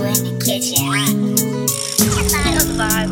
you in the kitchen.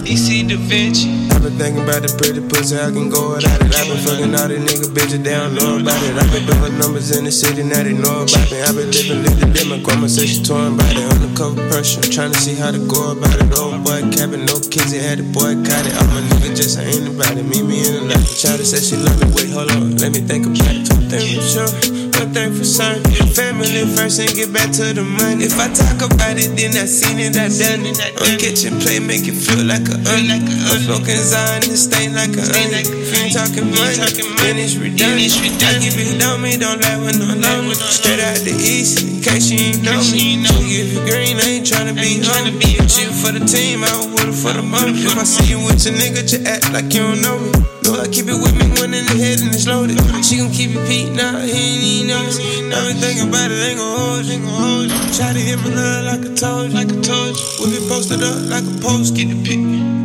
DC Da Vinci. I've been thinking about the pretty pussy, I can go without it. I've been fucking all these nigga bitches, they don't know about it. I've been doing numbers in the city, now they know about me. I've been living, living, living, grandma say she torn about it. Undercover person, trying to see how to go about it. Old boy capping, no kids, he had the boycott it. I'm a nigga just ain't about it. Meet me in the life. Child said she love me, wait, hold on, let me think about it. Two things for sure. One thing for certain, family first and get back to the money. If I talk about it, then I seen it, I done it. On kitchen play, make it feel like a onion. I'm smoking Zion, this stain like a onion. Talking money, then it's redundant. I keep it on me, don't lie when I'm lonely. Straight out the east, in case you ain't know me. So give you green, I ain't tryna be homie. Shoot for the team, I with it for the money. If I see you with your nigga, just act like you don't know me. No, I keep it with me when in the head and it's loaded. She gon' keep it peak now, he ain't even know. I've been thinking about it, ain't gon' hold you. Try to hit my love like I told you, like I told you. We'll be posted up like a post, get the pic.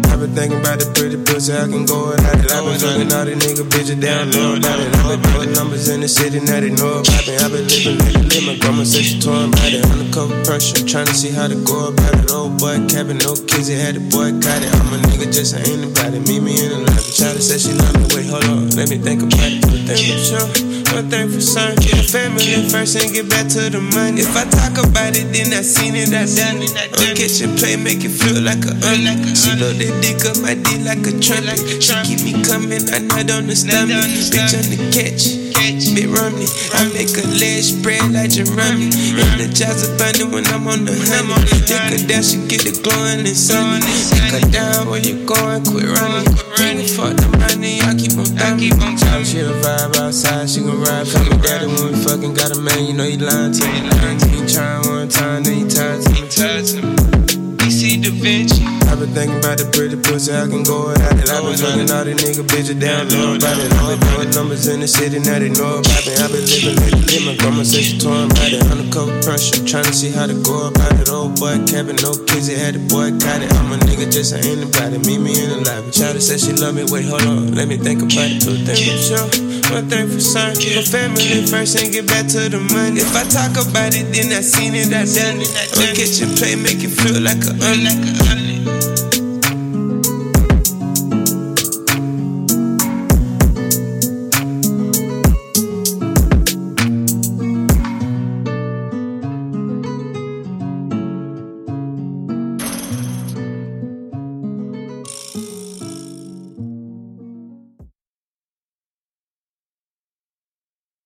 I've been thinking about the pretty pussy, I can go without it. I've been fucking all these nigga bitches, don't know about it. I've been doing numbers in the city, now they know about me. I've been living, living, living. My grandma said she torn about it. Undercover pressure, trying to see how to go about it. Old boy capping, no kids, he had the boycott it. I'm a nigga, just ain't about it. Meet me in the life. Child said she love me, wait, hold on, let me think about it. Think for sure. One thing for certain, the family first and get back to the money. If I talk about it, then I seen it, I done it. On kitchen play, make it feel like a onion. She load that dick up my dick like a trumpet. She keep me coming, I nut on the stomach. Bitch on the catch. Bit rummy, I make a leg spread like Jeremy. Energize abundant when I'm on the honey. Take her down, she get the glowing and sunny. Take her down where you going, quit running. Bring it for the money, I keep on thumbing. She a vibe outside, she gon' ride for me. Daddy when we fucking got a man, you know he lying to me. He trying one time, then he tired to me. Me. DC Da Vinci. I've been thinking about the pretty pussy, I can go without it. I've been fucking all these nigga bitches, don't know about it. I've been doing numbers in the city, now they know about it. I've been living, living, living. My grandma said she torn about it. Undercover pressure, trying to see how to go about it. Old boy capping, no kids, he had the boycott it. I'm a nigga, just ain't it. Meet me in the lobby. Child said she love me, wait, hold on, let me think about it. Two things for sure. One for certain, my family first and get back to the money. If I talk about it, then I seen it, I done it. On kitchen play, make it feel like a onion.